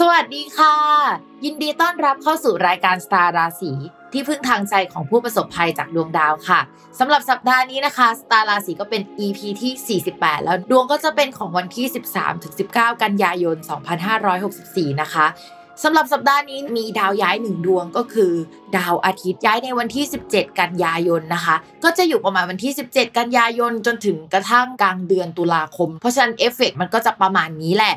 สวัสดีค่ะ ยินดีต้อนรับเข้าสู่รายการสตาร์ราศีที่พึ่งทางใจของผู้ประสบภัยจากดวงดาวค่ะสำหรับสัปดาห์นี้นะคะสตาร์ราศีก็เป็น EP ที่ 48 แล้วดวงก็จะเป็นของวันที่ 13-19 กันยายน 2564 นะคะสำหรับสัปดาห์นี้มีดาวย้ายหนึ่งดวงก็คือ ดาวอาทิตย์ย้ายในวันที่ 17 กันยายนนะคะ ก็จะอยู่ประมาณวันที่ 17 กันยายนจนถึงกระทั่งกลางเดือนตุลาคม เพราะฉะนั้นเอฟเฟกมันก็จะประมาณนี้แหละ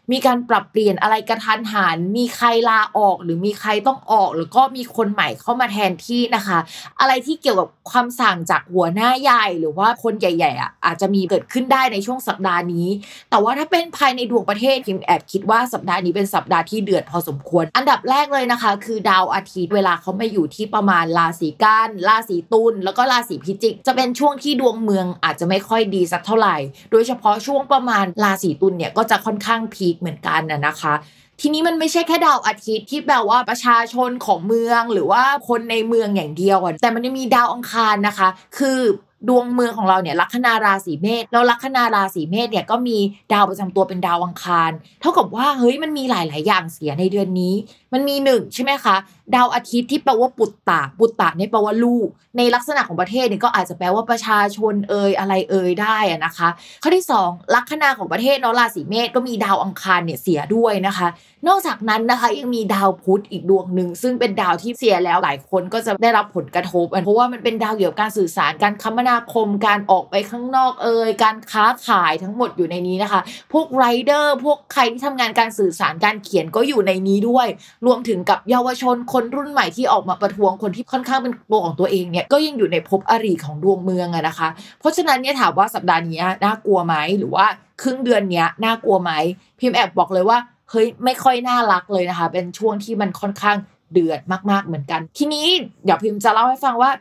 มีการปรับเปลี่ยนอะไรกระทันหัน มีใครลาออก หรือมีใครต้องออก หรือก็มีคนใหม่เข้ามาแทนที่นะคะ อะไรที่เกี่ยวกับความสั่งจากหัวหน้าใหญ่ หรือว่าคนใหญ่ๆอะอาจจะมีเกิดขึ้นได้ในช่วงสัปดาห์นี้ แต่ว่าถ้าเป็นภายในดวงประเทศพิมแอบคิดว่าสัปดาห์นี้เป็นสัปดาห์ที่เดือดพอสมควร อันดับแรกเลยนะคะ คือดาวอาทิตย์เวลาเขามาอยู่ที่ประมาณราศีกันราศีตุลแล้วก็ราศีพิจิก จะเป็นช่วงที่ดวงเมืองอาจจะไม่ค่อยดีสักเท่าไหร่ โดยเฉพาะช่วงประมาณราศีตุลเนี่ยก็จะค่อนข้างพีคเหมือนกันนะนะคะ ทีนี้มันไม่ใช่แค่ดาวอาทิตย์ที่แปลว่าประชาชนของเมืองหรือว่าคนในเมืองอย่างเดียวแต่มันยังมีดาวอังคารนะคะ คือดวงเมืองของเราเนี่ยลัคนาราศีเมษแล้วลัคนาราศีเมษเนี่ยก็มีดาวประจำตัวเป็นดาวอังคาร เท่ากับว่าเฮ้ยมันมีหลาย ๆ อย่างเสียในเดือนนี้ มันมีหนึ่งใช่ไหมคะดาวอาทิตย์ที่แปลว่าปุตตะปุตตะนี่แปลว่าลูก ในลักษณะของประเทศเนี่ยก็อาจจะแปลว่าประชาชนเอ่ยอะไรเอ่ยได้นะคะ ข้อที่สองลัคนาของประเทศเนาะราศีเมษก็มีดาวอังคารเนี่ยเสียด้วยนะคะ นอกจากนั้นนะคะยังมีดาวพุธอีกดวงหนึ่งซึ่งเป็นดาวที่เสียแล้วหลายคนก็จะได้รับผลกระทบเพราะว่ามันเป็นดาวเกี่ยวกับการสื่อสารการคมนาคมการออกไปข้างนอกเอ่ยการค้าขายทั้งหมดอยู่ในนี้นะคะ พวกไรเดอร์พวกใครที่ทำงานการสื่อสารการเขียนก็อยู่ในนี้ด้วยรวมถึงกับเยาวชนคนรุ่นใหม่ที่ออกมาประท้วงคนที่ค่อนข้างเป็นตัวของตัวเองเนี่ยก็ยังอยู่ในภพอริของดวงเมืองอะนะคะ เพราะฉะนั้นเนี่ยถามว่าสัปดาห์นี้น่ากลัวไหมหรือว่าครึ่งเดือนเนี้ยน่ากลัวไหมพิมพ์แอบบอกเลยว่าเฮ้ยไม่ค่อยน่ารักเลยนะคะ เป็นช่วงที่มันค่อนข้างเดือดมากๆเหมือนกัน ทีนี้เดี๋ยวพิมพ์จะเล่าให้ฟังว่า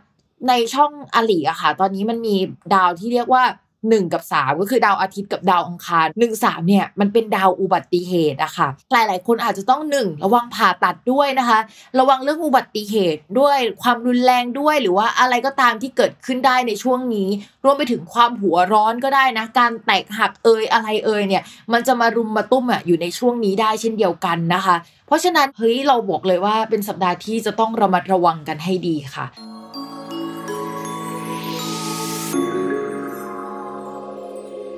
ในช่องอลีอะค่ะ ตอนนี้มันมีดาวที่เรียกว่า 1 กับ 3 ก็คือดาวอาทิตย์กับดาวอังคาร1 3เนี่ยมันเป็นดาวอุบัติเหตุอะค่ะหลายๆ คนอาจจะต้อง 1 ระวังผ่าตัดด้วยนะคะ ระวังเรื่องอุบัติเหตุด้วยความรุนแรงด้วย หรือว่าอะไรก็ตามที่เกิดขึ้นได้ในช่วงนี้ รวมไปถึงความหัวร้อนก็ได้นะ การแตกหักเอยอะไรเอยเนี่ยมันจะมารุมมาตุ้มอะอยู่ในช่วงนี้ได้เช่นเดียวกันนะคะ เพราะฉะนั้นเฮ้ยเราบอกเลยว่าเป็นสัปดาห์ที่จะต้องระมัดระวังกันให้ดีค่ะ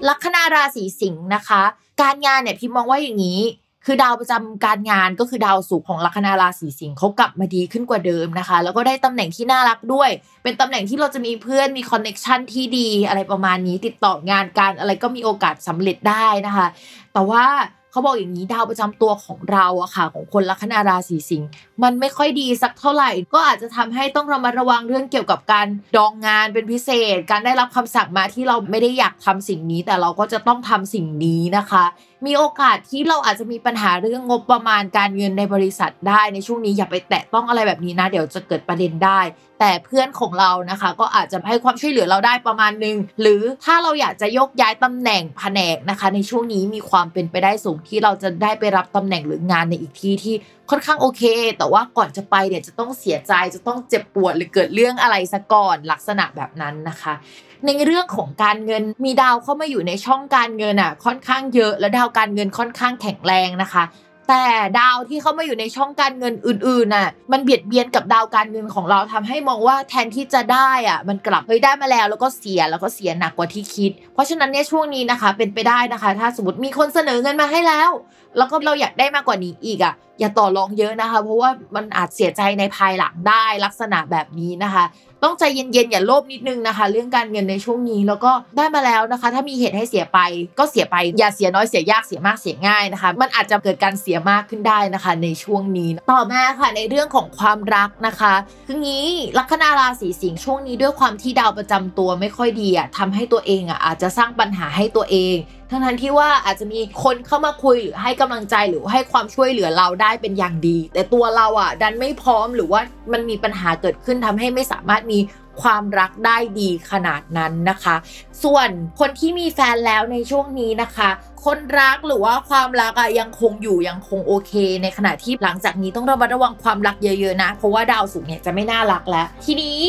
ลัคนาราศีสิงห์นะคะ การงานเนี่ยพิมมองว่าอย่างนี้ คือดาวประจำการงานก็คือดาวสุขของลัคนาราศีสิงห์เขากลับมาดีขึ้นกว่าเดิมนะคะ แล้วก็ได้ตำแหน่งที่น่ารักด้วย เป็นตำแหน่งที่เราจะมีเพื่อนมีคอนเน็ชันที่ดีอะไรประมาณนี้ติดต่องานการอะไรก็มีโอกาสสำเร็จได้นะคะ แต่ว่า เขาบอกอย่างนี้ดาวประจำตัวของเราอะค่ะ ของคนลัคนาราศีสิงห์มันไม่ค่อยดีสักเท่าไหร่ ก็อาจจะทำให้ต้องระมัดระวังเรื่องเกี่ยวกับการดองงานเป็นพิเศษ การได้รับคำสั่งมาที่เราไม่ได้อยากทำสิ่งนี้ แต่เราก็จะต้องทำสิ่งนี้นะคะ มีโอกาสที่เราอาจจะมีปัญหาเรื่องงบประมาณการเงินในบริษัทได้ในช่วงนี้อย่าไปแตะต้องอะไรแบบนี้นะ เดี๋ยวจะเกิดประเด็นได้ แต่เพื่อนของเรานะคะ ก็อาจจะให้ความช่วยเหลือเราได้ประมาณนึง หรือถ้าเราอยากจะยกย้ายตำแหน่งแผนกนะคะ ในช่วงนี้มีความเป็นไปได้สูงที่เราจะได้ไปรับตำแหน่งหรืองานในอีกที่ที่ค่อนข้างโอเค แต่ว่าก่อนจะไปเนี่ยจะต้องเสียใจจะต้องเจ็บปวดหรือเกิดเรื่องอะไรซะก่อนลักษณะแบบนั้นนะคะ ในเรื่องของการเงินมีดาวเข้ามาอยู่ในช่องการเงินอะค่อนข้างเยอะและดาวการเงินค่อนข้างแข็งแรงนะคะ แต่ดาวที่เข้ามาอยู่ในช่องการเงินอื่นๆน่ะมันเบียดเบียนกับดาวการเงินของเราทำให้มองว่าแทนที่จะได้อะมันกลับเฮ้ยได้มาแล้วแล้วก็เสียแล้วก็เสียหนักกว่าที่คิด เพราะฉะนั้นเนี่ยช่วงนี้นะคะเป็นไปได้นะคะ ถ้าสมมติมีคนเสนอเงินมาให้แล้ว แล้วก็เราอยากได้มากกว่านี้อีกอะอย่าต่อรองเยอะนะคะ เพราะว่ามันอาจเสียใจในภายหลังได้ลักษณะแบบนี้นะคะ ต้องใจเย็นๆอย่าโลภนิดนึงนะคะ เรื่องการเงินในช่วงนี้แล้วก็ได้มาแล้วนะคะ ถ้ามีเหตุให้เสียไปก็เสียไปอย่าเสียน้อยเสียยากเสียมากเสียง่ายนะคะ มันอาจจะเกิดการเสียมากขึ้นได้นะคะ ในช่วงนี้ ต่อมาค่ะในเรื่องของความรักนะคะคืองี้ลัคนาราศีสิงห์ช่วงนี้ด้วยความที่ดาวประจำตัวไม่ค่อยดีอะทำให้ตัวเองอะอาจจะสร้างปัญหาให้ตัวเอง ทั้งทันที่ว่าอาจจะมีคนเข้ามาคุยหรือให้กำลังใจหรือให้ความช่วยเหลือเราได้เป็นอย่างดี แต่ตัวเราอะ ดันไม่พร้อมหรือว่ามันมีปัญหาเกิดขึ้นทำให้ไม่สามารถมีความรักได้ดีขนาดนั้นนะคะ ส่วนคนที่มีแฟนแล้วในช่วงนี้นะคะ คนรักหรือว่าความรักอะยังคงอยู่ยังคงโอเค ในขณะที่หลังจากนี้ต้องระมัดระวังความรักเยอะๆนะ เพราะว่าดาวศุกร์เนี่ยจะไม่น่ารักแล้ว ทีนี้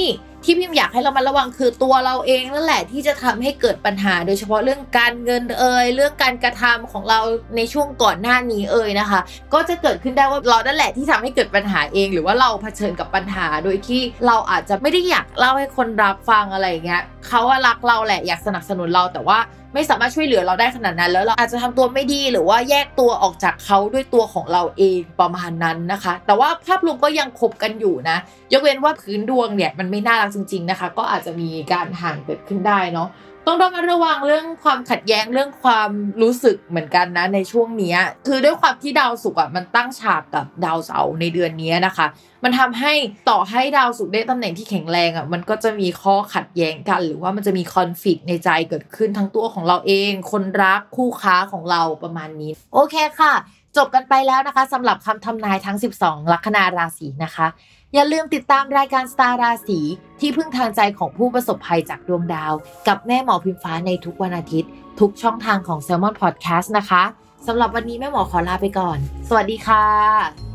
ที่พิมอยากให้เรามาระวังคือตัวเราเองนั่นแหละที่จะทำให้เกิดปัญหา โดยเฉพาะเรื่องการเงินเอ่ยเรื่องการกระทำของเราในช่วงก่อนหน้านี้เอ่ยนะคะ ก็จะเกิดขึ้นได้ว่าเรานั่นแหละที่ทำให้เกิดปัญหาเอง หรือว่าเราเผชิญกับปัญหา โดยที่เราอาจจะไม่ได้อยากเล่าให้คนรับฟังอะไรอย่างเงี้ย เขาว่ารักเราแหละอยากสนับสนุนเราแต่ว่าไม่สามารถช่วยเหลือเราได้ขนาดนั้น แล้วเราอาจจะทำตัวไม่ดีหรือว่าแยกตัวออกจากเขาด้วยตัวของเราเองประมาณนั้นนะคะ แต่ว่าภาพรวมก็ยังคบกันอยู่นะ ยกเว้นว่าพื้นดวงเนี่ยมันไม่น่ารักจริง ๆนะคะ ก็อาจจะมีการห่างเกิดขึ้นได้เนาะ ต้องระมัดระวังเรื่องความขัดแย้งเรื่องความรู้สึกเหมือนกันนะในช่วงนี้คือด้วยความที่ดาวศุกร์อะมันตั้งฉากกับดาวเสาร์ในเดือนนี้นะคะ มันทำให้ต่อให้ดาวศุกร์ได้ตำแหน่งที่แข็งแรงอะมันก็จะมีข้อขัดแย้งกัน หรือว่ามันจะมีคอนฟ lict ในใจเกิดขึ้นทั้งตัวของเราเอง คนรักคู่ค้าของเราประมาณนี้ โอเคค่ะ จบกันไปแล้วนะคะสำหรับคำทำนายทั้ง 12 ลัคนาราศีนะคะ อย่าลืมติดตามรายการสตาร์ราศีที่พึ่งทางใจของผู้ประสบภัยจากดวงดาว กับแม่หมอพิมฟ้าในทุกวันอาทิตย์ ทุกช่องทางของ s ซ l m o n Podcast นะคะสำหรับวันนี้แม่หมอขอลาไปก่อน สวัสดีค่ะ